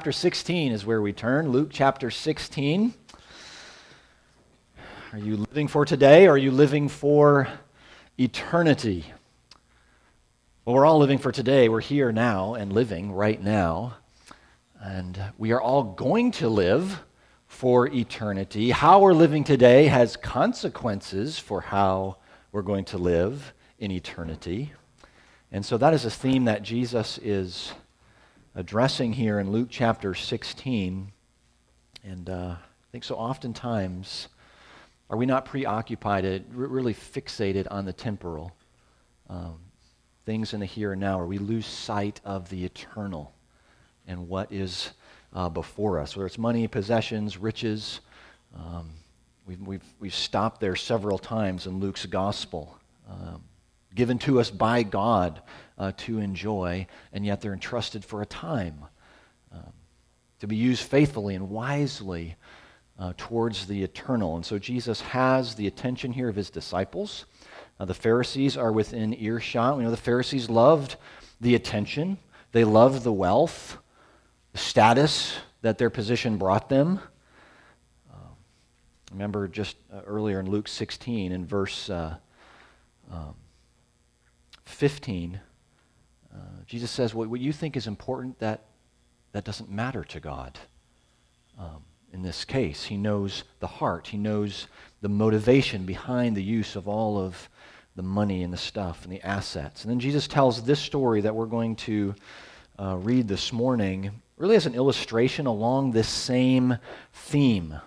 chapter 16 is where we turn. Luke chapter 16. Are you living for today or are you living for eternity? Well, we're all living for today. We're here now and living right now. And we are all going to live for eternity. How we're living today has consequences for how we're going to live in eternity. And so that is a theme that Jesus is addressing here in Luke chapter 16. And uh, I think so oftentimes, are we not preoccupied, uh, really fixated on the temporal um, things in the here and now, or we lose sight of the eternal and what is uh, before us, whether it's money, possessions, riches. Um, we've, we've, we've stopped there several times in Luke's gospel. Um, given to us by God uh, to enjoy, and yet they're entrusted for a time um, to be used faithfully and wisely uh, towards the eternal. And so Jesus has the attention here of his disciples. Uh, the Pharisees are within earshot. We know the Pharisees loved the attention, they loved the wealth, the status that their position brought them. Uh, remember just uh, earlier in Luke 16, in verse uh, um, 15, uh, Jesus says, what, what you think is important, that, that doesn't matter to God. Um, in this case, he knows the heart, he knows the motivation behind the use of all of the money and the stuff and the assets. And then Jesus tells this story that we're going to uh, read this morning, really as an illustration along this same theme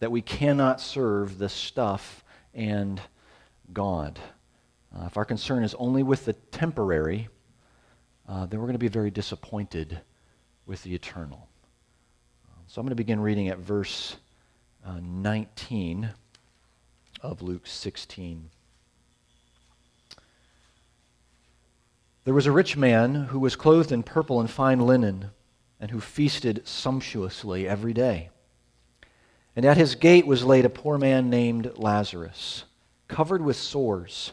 that we cannot serve the stuff and God. Uh, if our concern is only with the temporary, uh, then we're going to be very disappointed with the eternal. Uh, so I'm going to begin reading at verse uh, 19 of Luke 16. There was a rich man who was clothed in purple and fine linen, and who feasted sumptuously every day. And at his gate was laid a poor man named Lazarus, covered with sores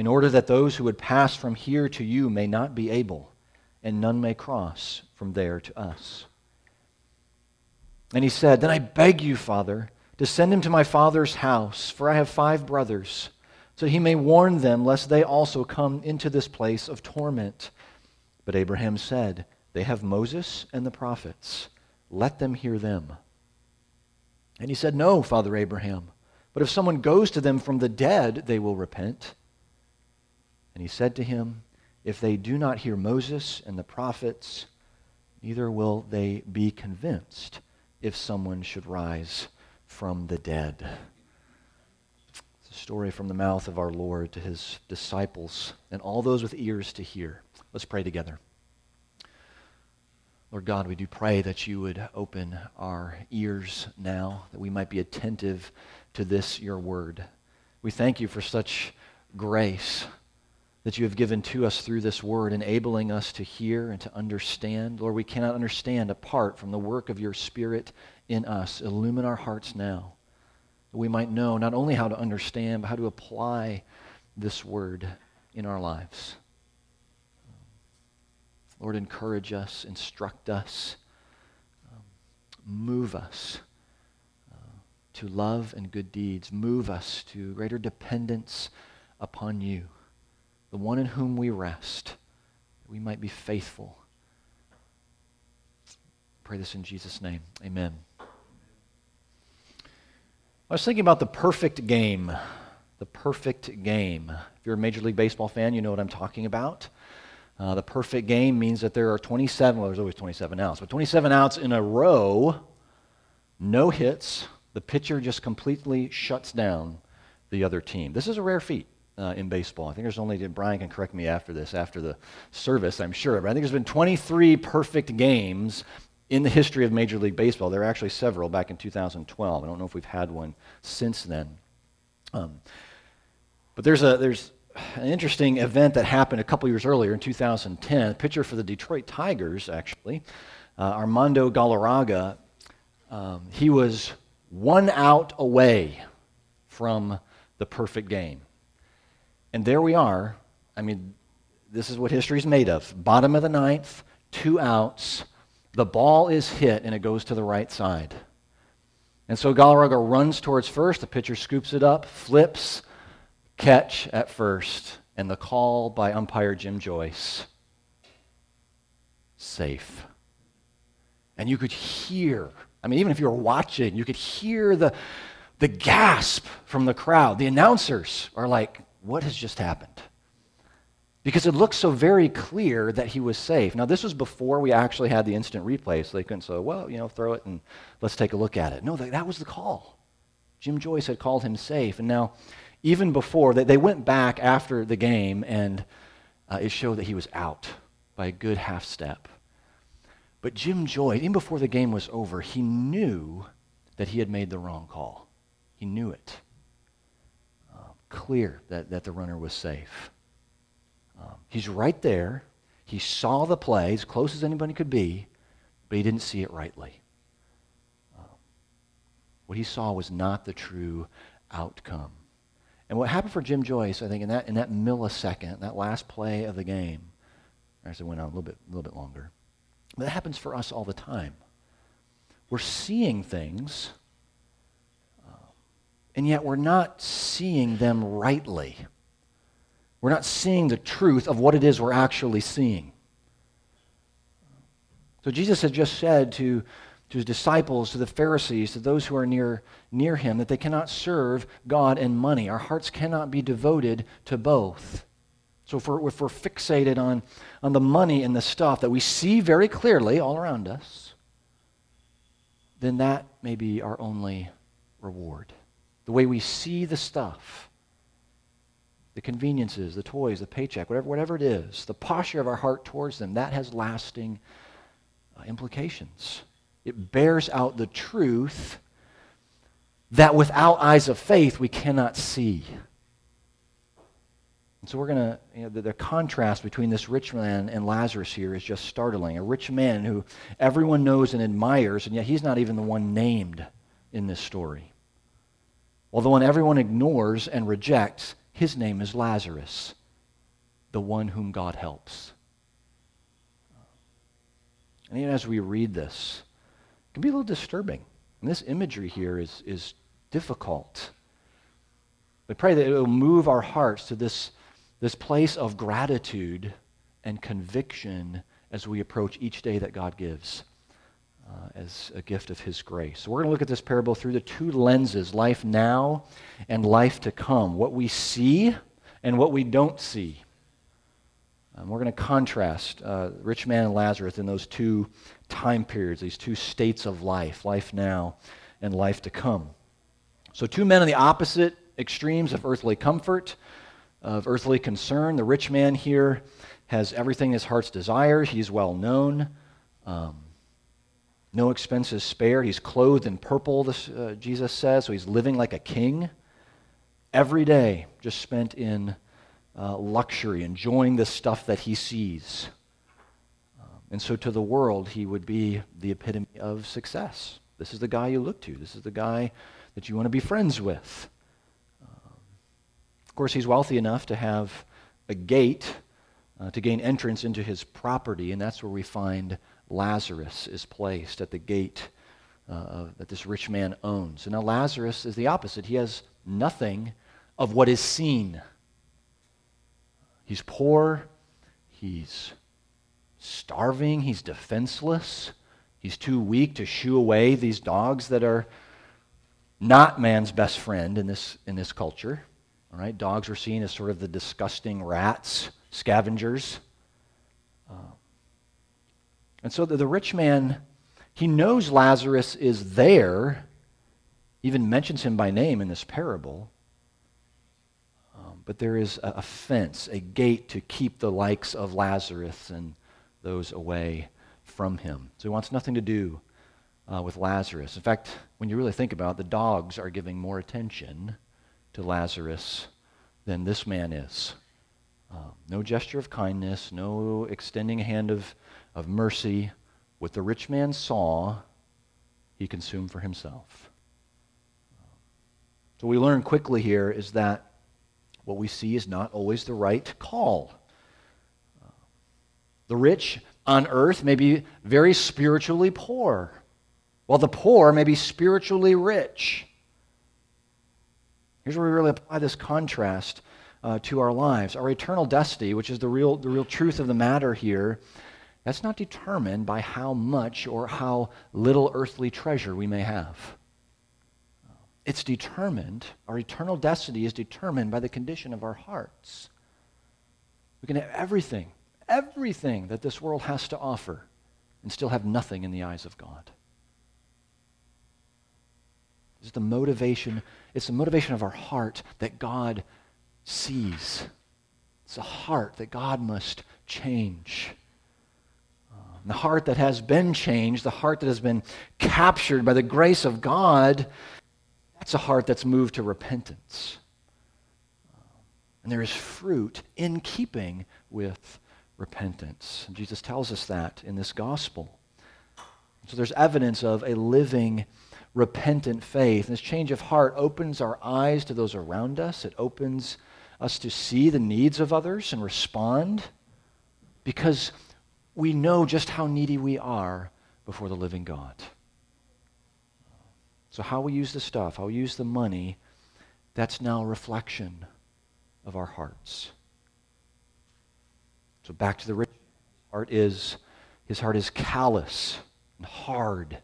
in order that those who would pass from here to you may not be able, and none may cross from there to us. And he said, Then I beg you, Father, to send him to my father's house, for I have five brothers, so he may warn them, lest they also come into this place of torment. But Abraham said, They have Moses and the prophets. Let them hear them. And he said, No, Father Abraham, but if someone goes to them from the dead, they will repent. And he said to him, If they do not hear Moses and the prophets, neither will they be convinced if someone should rise from the dead. It's a story from the mouth of our Lord to his disciples and all those with ears to hear. Let's pray together. Lord God, we do pray that you would open our ears now, that we might be attentive to this, your word. We thank you for such grace that you have given to us through this word, enabling us to hear and to understand. Lord, we cannot understand apart from the work of your Spirit in us. Illumine our hearts now, that we might know not only how to understand, but how to apply this word in our lives. Lord, encourage us, instruct us, um, move us uh, to love and good deeds, move us to greater dependence upon you the one in whom we rest, that we might be faithful. Pray this in Jesus' name. Amen. I was thinking about the perfect game. the perfect game. If you're a Major League Baseball fan, you know what I'm talking about. Uh, the perfect game means that there are 27, well, there's always 27 outs, but 27 outs in a row, no hits. The pitcher just completely shuts down the other team. This is a rare feat uh, in baseball. I think there's only, Brian can correct me after this, after the service, I'm sure, but I think there's been 23 perfect games in the history of Major League Baseball. There are actually several back in 2012. I don't know if we've had one since then. Um, but there's a, there's, an interesting event that happened a couple years earlier in 2010. A pitcher for the Detroit Tigers, actually, uh, Armando Galarraga, um, he was one out away from the perfect game. And there we are. I mean, this is what history is made of. Bottom of the ninth, two outs. The ball is hit and it goes to the right side. And so Galarraga runs towards first. The pitcher scoops it up, flips, catch at first, and the call by umpire Jim Joyce safe. And you could hear, I mean, even if you were watching, you could hear the, the gasp from the crowd. The announcers are like, What has just happened? Because it looked so very clear that he was safe. Now, this was before we actually had the instant replay, so they couldn't say, Well, you know, throw it and let's take a look at it. No, that, that was the call. Jim Joyce had called him safe. And now, even before, they, they went back after the game and uh, it showed that he was out by a good half step. But Jim Joyce, even before the game was over, he knew that he had made the wrong call. He knew it. Clear that, that the runner was safe. Um, he's right there. He saw the play as close as anybody could be, but he didn't see it rightly. Um, what he saw was not the true outcome. And what happened for Jim Joyce, I think, in that, in that millisecond, that last play of the game, actually went on a little bit, a little bit longer, but that happens for us all the time. We're seeing things, and yet we're not seeing them rightly. We're not seeing the truth of what it is we're actually seeing. So Jesus had just said to to his disciples, to the Pharisees, to those who are near, near him, that they cannot serve God and money. Our hearts cannot be devoted to both. So if we're, if we're fixated on, on the money and the stuff that we see very clearly all around us, then that may be our only reward. The way we see the stuff, the conveniences, the toys, the paycheck, whatever, whatever it is, the posture of our heart towards them, that has lasting uh, implications. It bears out the truth that without eyes of faith we cannot see. And so we're going to, you know, the, the, contrast between this rich man and Lazarus here is just startling. A rich man who everyone knows and admires, and yet he's not even the one named in this story. While the one everyone ignores and rejects, his name is Lazarus, the one whom God helps. And even as we read this, it can be a little disturbing. And this imagery here is, is difficult. We pray that it will move our hearts to this, this place of gratitude and conviction as we approach each day that God gives uh, as a gift of His grace. So we're going to look at this parable through the two lenses life now and life to come. What we see and what we don't see. Um, we're going to contrast uh, rich man and Lazarus in those two time periods, these two states of life, life now and life to come. So, two men on the opposite extremes of earthly comfort, of earthly concern. The rich man here has everything his heart's desire, He's well known. Um, no expenses spared. He's clothed in purple, this, uh, Jesus says, so he's living like a king. Every day just spent in uh, luxury, enjoying the stuff that he sees. And so to the world, he would be the epitome of success. This is the guy you look to. This is the guy that you want to be friends with. Um, of course, he's wealthy enough to have a gate uh, to gain entrance into his property, and that's where we find Lazarus is placed at the gate uh, that this rich man owns. And now Lazarus is the opposite. He has nothing of what is seen. He's poor. He's starving, he's defenseless, he's too weak to shoo away these dogs that are not man's best friend in this, in this culture. All right, dogs were seen as sort of the disgusting rats, scavengers. Uh, and so the, the rich man, he knows Lazarus is there, even mentions him by name in this parable. Um, but there is a, a fence, a gate to keep the likes of Lazarus and those away from him. So he wants nothing to do uh, with Lazarus. In fact, when you really think about it, the dogs are giving more attention to Lazarus than this man is. Uh, no gesture of kindness, no extending a hand of, of mercy. What the rich man saw, he consumed for himself. So, we learn quickly here is that what we see is not always the right call. The rich on earth may be very spiritually poor, while the poor may be spiritually rich. Here's where we really apply this contrast uh, to our lives. Our eternal destiny, which is the real, the real truth of the matter here, that's not determined by how much or how little earthly treasure we may have. It's determined, our eternal destiny is determined by the condition of our hearts. We can have everything, everything that this world has to offer, and still have nothing in the eyes of God. It's the motivation, it's the motivation of our heart that God sees. It's a heart that God must change. The heart that has been changed, the heart that has been captured by the grace of God, that's a heart that's moved to repentance. And there is fruit in keeping with repentance. And Jesus tells us that in this gospel. So there's evidence of a living repentant faith. And this change of heart opens our eyes to those around us. It opens us to see the needs of others and respond because we know just how needy we are before the living God. So, how we use the stuff, how we use the money, that's now a reflection of our hearts. So, back to the rich heart is his heart is callous and hard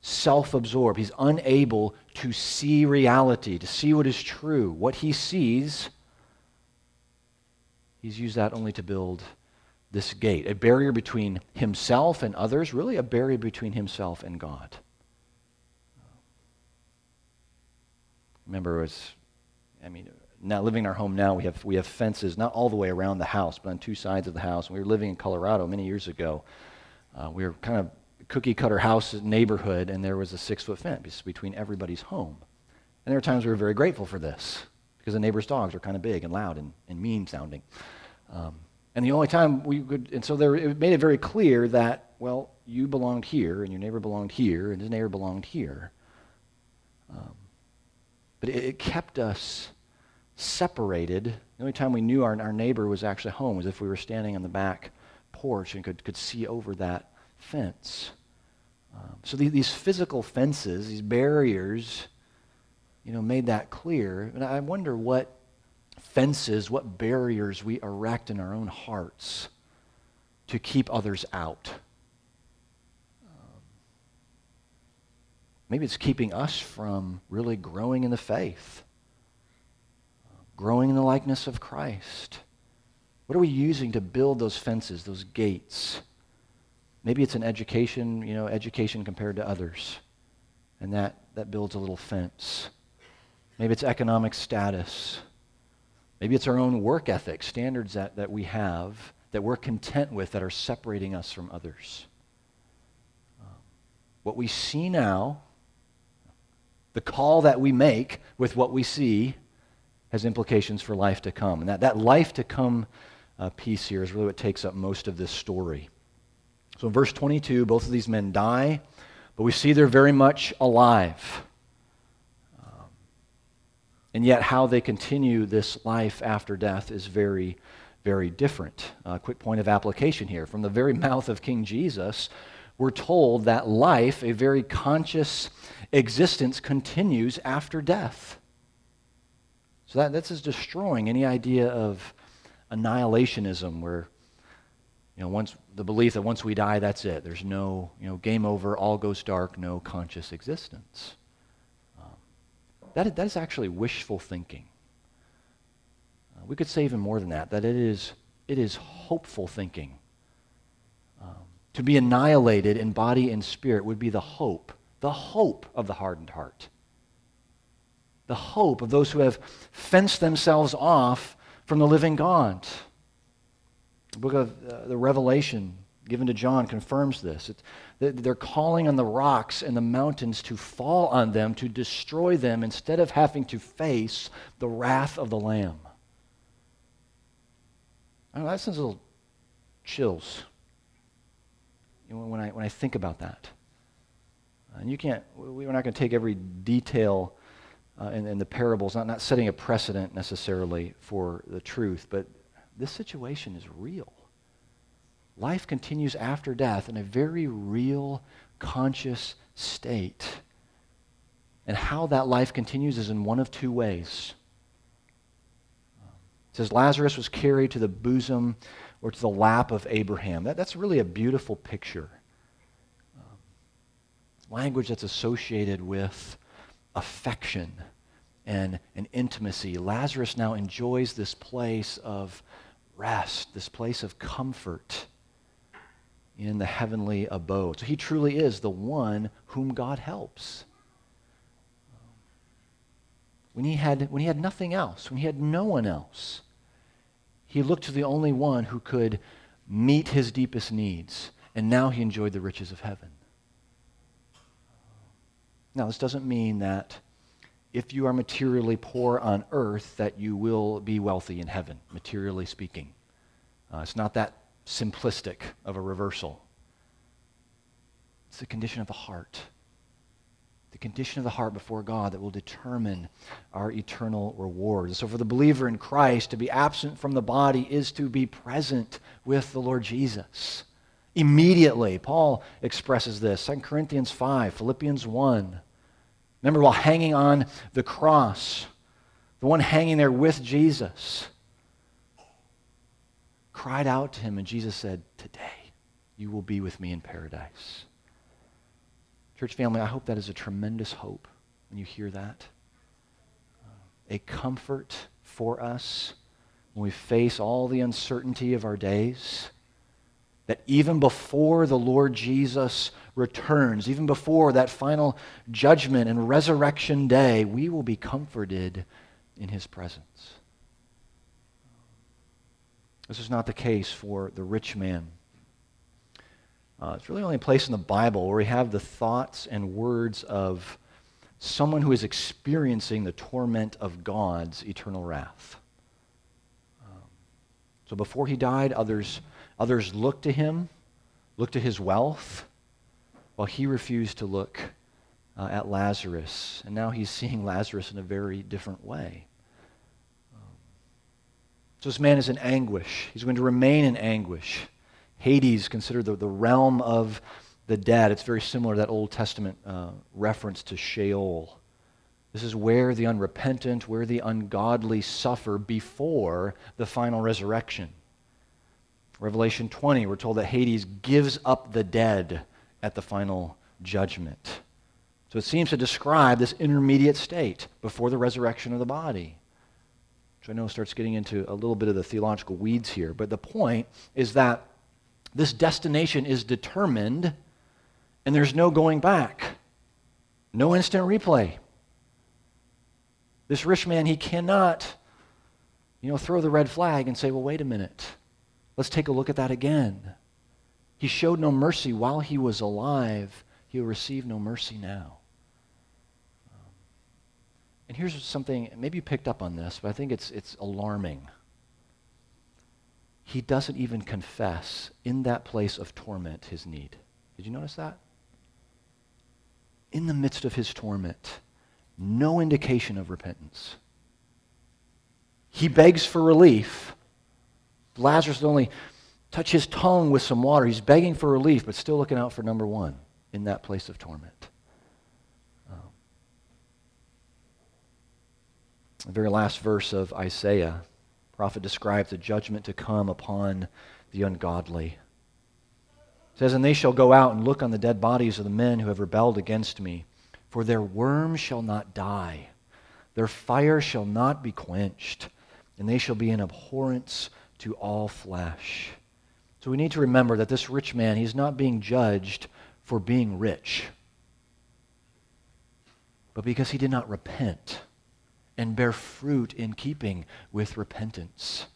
self absorbed. He's unable to see reality, to see what is true. What he sees, he's used that only to build this gate, a barrier between himself and others, really a barrier between himself and God. Remember, was, I mean, now living in our home now, we have, we have fences not all the way around the house, but on two sides of the house. we were living in Colorado many years ago. Uh, we were kind of cookie cutter house neighborhood, and there was a six foot fence between everybody's home. And there were times we were very grateful for this because the neighbors' dogs were kind of big and loud and, and mean sounding. Um, and the only time we could, and so there, it made it very clear that, well, you belonged here, and your neighbor belonged here, and his neighbor belonged here. Um, but it, it, kept us separated. The only time we knew our, our neighbor was actually home was if we were standing on the back porch and could, could see over that fence. Um, so these, these physical fences, these barriers, you know, made that clear. And I wonder what fences, what barriers we erect in our own hearts to keep others out. Maybe it's keeping us from really growing in the faith, growing in the likeness of Christ. What are we using to build those fences, those gates? Maybe it's an education, you know, education compared to others. And that, that builds a little fence. Maybe it's economic status. Maybe it's our own work ethic, standards that, that we have that we're content with that are separating us from others. Um, what we see now, the call that we make with what we see, has implications for life to come. And that, that life to come uh, piece here is really what takes up most of this story. So in verse 22, both of these men die, but we see they're very much alive. And yet, how they continue this life after death is very, very different. A uh, quick point of application here. From the very mouth of King Jesus, we're told that life, a very conscious existence, continues after death. So that, this is destroying any idea of annihilationism where you know, once the belief that once we die, that's it. There's no, you know, game over, all goes dark, no conscious existence. That, that is actually wishful thinking. we could say even more than that, that it is, it is hopeful thinking. Um, to be annihilated in body and spirit would be the hope, the hope of the hardened heart. The hope of those who have fenced themselves off from the living God. The book of uh, the Revelation given to John confirms this. They're calling on the rocks and the mountains to fall on them, to destroy them, instead of having to face the wrath of the Lamb. I know, that sends a little chills you know, when, I, when I think about that. And you can't, we're not going to take every detail uh, in, in the parables, not, not setting a precedent necessarily for the truth, but this situation is real. Life continues after death in a very real, conscious state. And how that life continues is in one of two ways. It says Lazarus was carried to the bosom or to the lap of Abraham. That, that's really a beautiful picture. Um, language that's associated with affection and, and intimacy. Lazarus now enjoys this place of rest, this place of comfort in the heavenly abode. So he truly is the one whom God helps. When he had, when he had nothing else, when he had no one else, he looked to the only one who could meet his deepest needs, and now he enjoyed the riches of heaven. Now, this doesn't mean that if you are materially poor on earth, that you will be wealthy in heaven, materially speaking. Uh, it's not that simplistic of a reversal. It's the condition of the heart. The condition of the heart before God that will determine our eternal reward. So, for the believer in Christ, to be absent from the body is to be present with the Lord Jesus. Immediately, Paul expresses this 2 Corinthians 5, Philippians 1. Remember, while hanging on the cross, the one hanging there with Jesus cried out to him, and Jesus said, Today you will be with me in paradise. Church family, I hope that is a tremendous hope when you hear that. A comfort for us when we face all the uncertainty of our days that even before the Lord Jesus returns, even before that final judgment and resurrection day, we will be comforted in his presence. This is not the case for the rich man. Uh, it's really only a place in the Bible where we have the thoughts and words of someone who is experiencing the torment of God's eternal wrath. Um, so before he died, others Others looked to him, looked to his wealth, while he refused to look uh, at Lazarus. And now he's seeing Lazarus in a very different way. So this man is in anguish. He's going to remain in anguish. Hades, considered the, the realm of the dead. It's very similar to that Old Testament uh, reference to Sheol. This is where the unrepentant, where the ungodly suffer before the final resurrection. Revelation 20, we're told that Hades gives up the dead at the final judgment. So it seems to describe this intermediate state before the resurrection of the body. Which I know starts getting into a little bit of the theological weeds here. But the point is that this destination is determined and there's no going back, no instant replay. This rich man, he cannot, you know, throw the red flag and say, well, wait a minute. Let's take a look at that again. He showed no mercy while he was alive. He'll receive no mercy now. And here's something, maybe you picked up on this, but I think it's, it's alarming. He doesn't even confess in that place of torment his need. Did you notice that? In the midst of his torment, no indication of repentance. He begs for relief, Lazarus only touch his tongue with some water. He's begging for relief, but still looking out for number one in that place of torment. The very last verse of Isaiah, prophet describes the judgment to come upon the ungodly. It says, And they shall go out and look on the dead bodies of the men who have rebelled against me, for their worm shall not die, their fire shall not be quenched and they shall be an abhorrence to all flesh. So we need to remember that this rich man, he's not being judged for being rich, but because he did not repent and bear fruit in keeping with repentance.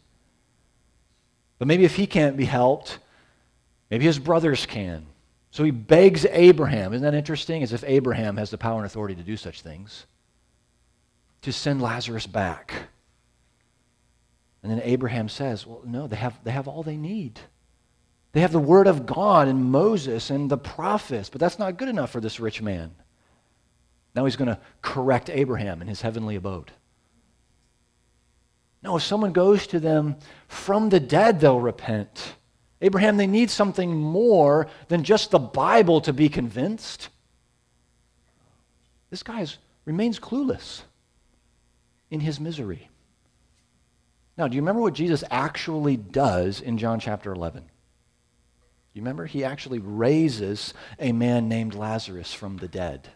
But maybe if he can't be helped, maybe his brothers can. So he begs Abraham. Isn't that interesting? As if Abraham has the power and authority to do such things. To send Lazarus back. And then Abraham says, Well, no, they have, they have all they need. They have the word of God and Moses and the prophets, but that's not good enough for this rich man. Now he's going to correct Abraham in his heavenly abode. No, if someone goes to them from the dead, they'll repent. Abraham, they need something more than just the Bible to be convinced. This guy is, remains clueless in his misery. Now, do you remember what Jesus actually does in John chapter 11? You remember? He actually raises a man named Lazarus from the dead.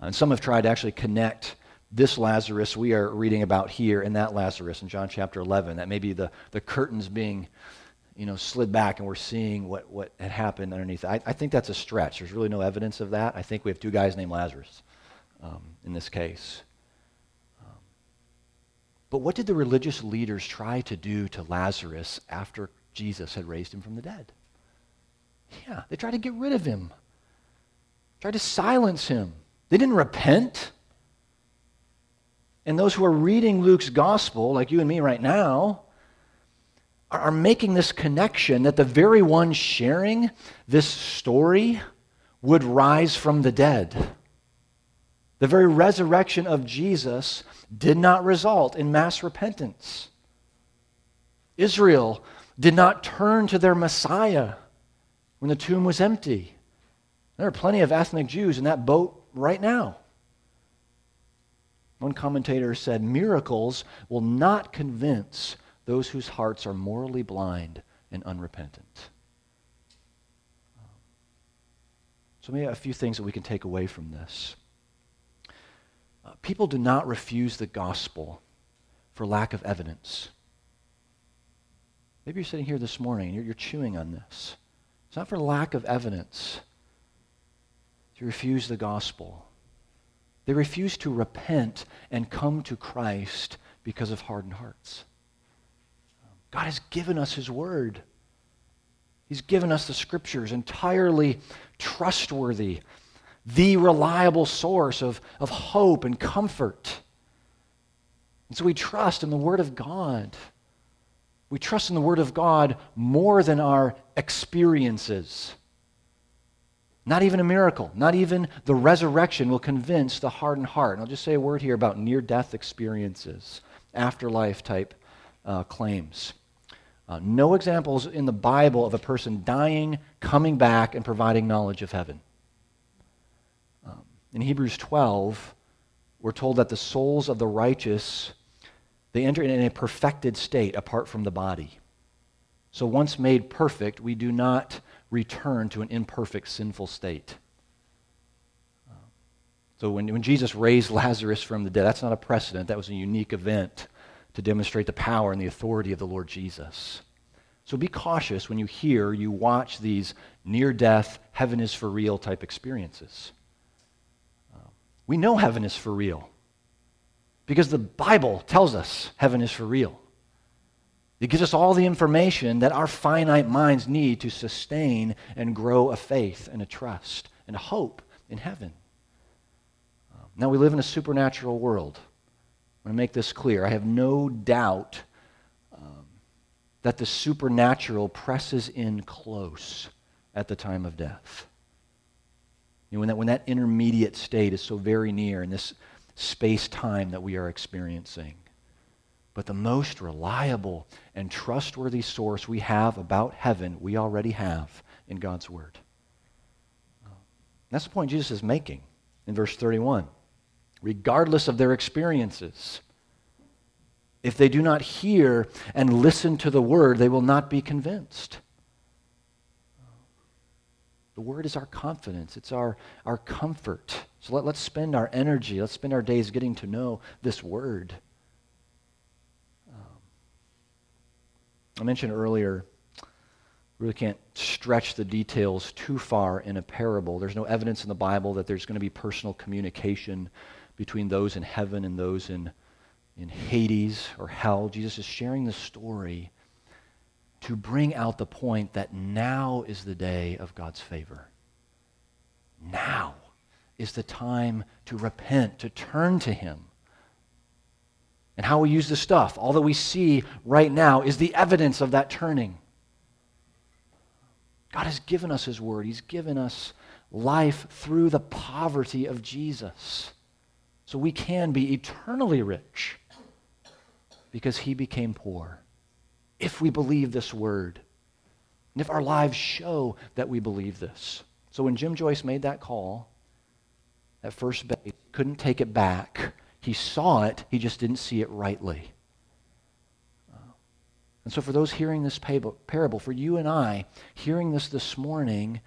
And some have tried to actually connect this Lazarus we are reading about here and that Lazarus in John chapter 11. That maybe the, the curtains being you know, slid back and we're seeing what, what had happened underneath. I, I think that's a stretch. There's really no evidence of that. I think we have two guys named Lazarus um, in this case. Um, but what did the religious leaders try to do to Lazarus after Jesus had raised him from the dead? Yeah, they tried to get rid of him, tried to silence him. They didn't repent. And those who are reading Luke's gospel, like you and me right now, are making this connection that the very one sharing this story would rise from the dead. The very resurrection of Jesus did not result in mass repentance. Israel did not turn to their Messiah when the tomb was empty. There are plenty of ethnic Jews in that boat right now. One commentator said miracles will not convince those whose hearts are morally blind and unrepentant. So, maybe a few things that we can take away from this. Uh, people do not refuse the gospel for lack of evidence. Maybe you're sitting here this morning and you're, you're chewing on this. It's not for lack of evidence to refuse the gospel. They refuse to repent and come to Christ because of hardened hearts. God has given us His Word. He's given us the Scriptures, entirely trustworthy, the reliable source of, of hope and comfort. And so we trust in the Word of God. We trust in the Word of God more than our experiences. Not even a miracle, not even the resurrection will convince the hardened heart. And I'll just say a word here about near death experiences, afterlife type uh, claims. Uh, no examples in the Bible of a person dying, coming back, and providing knowledge of heaven. Um, in Hebrews 12, we're told that the souls of the righteous they enter in a perfected state apart from the body. So once made perfect, we do not return to an imperfect, sinful state. Uh, so when, when Jesus raised Lazarus from the dead, that's not a precedent. That was a unique event to demonstrate the power and the authority of the Lord Jesus. So be cautious when you hear, you watch these near death, heaven is for real type experiences. Uh, we know heaven is for real. Because the Bible tells us heaven is for real. It gives us all the information that our finite minds need to sustain and grow a faith and a trust and a hope in heaven. Um, now, we live in a supernatural world. I'm going to make this clear. I have no doubt um, that the supernatural presses in close at the time of death. You know, when, that, when that intermediate state is so very near in this space time that we are experiencing. But the most reliable and trustworthy source we have about heaven, we already have in God's Word. That's the point Jesus is making in verse 31. Regardless of their experiences, if they do not hear and listen to the Word, they will not be convinced. The Word is our confidence, it's our, our comfort. So let, let's spend our energy, let's spend our days getting to know this Word. I mentioned earlier, really can't stretch the details too far in a parable. There's no evidence in the Bible that there's going to be personal communication between those in heaven and those in, in Hades or hell. Jesus is sharing the story to bring out the point that now is the day of God's favor. Now is the time to repent, to turn to Him. And how we use the stuff, all that we see right now, is the evidence of that turning. God has given us His Word, He's given us life through the poverty of Jesus. So we can be eternally rich because He became poor if we believe this Word. And if our lives show that we believe this. So when Jim Joyce made that call at first base, couldn't take it back. He saw it, he just didn't see it rightly. Uh, and so, for those hearing this parable, for you and I hearing this this morning,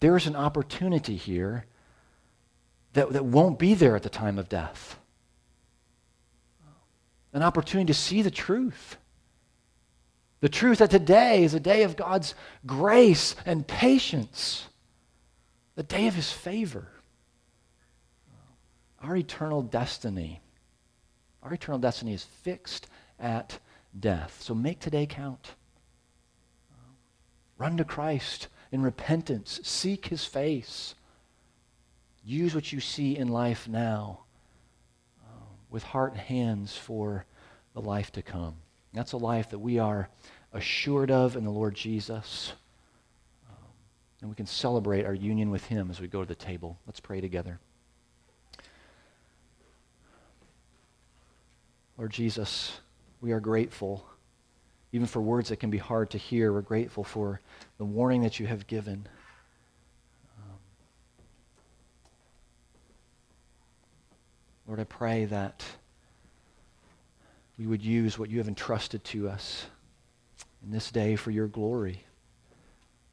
there's an opportunity here that, that won't be there at the time of death. An opportunity to see the truth. The truth that today is a day of God's grace and patience, the day of His favor. Our eternal destiny, our eternal destiny is fixed at death. So make today count. Run to Christ in repentance. Seek his face. Use what you see in life now uh, with heart and hands for the life to come. That's a life that we are assured of in the Lord Jesus. Um, and we can celebrate our union with him as we go to the table. Let's pray together. Lord Jesus, we are grateful, even for words that can be hard to hear. We're grateful for the warning that you have given. Um, Lord, I pray that we would use what you have entrusted to us in this day for your glory,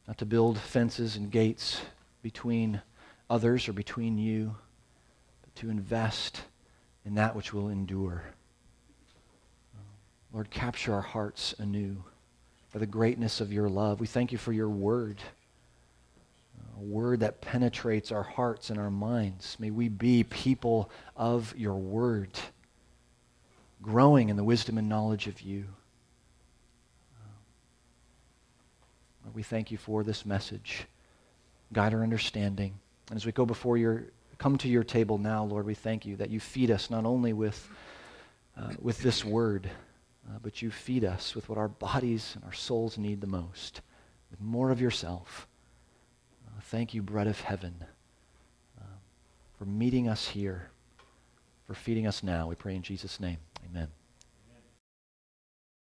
not to build fences and gates between others or between you, but to invest in that which will endure. Lord, capture our hearts anew for the greatness of your love. We thank you for your word, a word that penetrates our hearts and our minds. May we be people of your word, growing in the wisdom and knowledge of you. We thank you for this message. Guide our understanding. And as we go before your, come to your table now, Lord, we thank you that you feed us not only with, uh, with this word, uh, but you feed us with what our bodies and our souls need the most, with more of yourself. Uh, thank you, bread of heaven, uh, for meeting us here, for feeding us now. We pray in Jesus' name. Amen.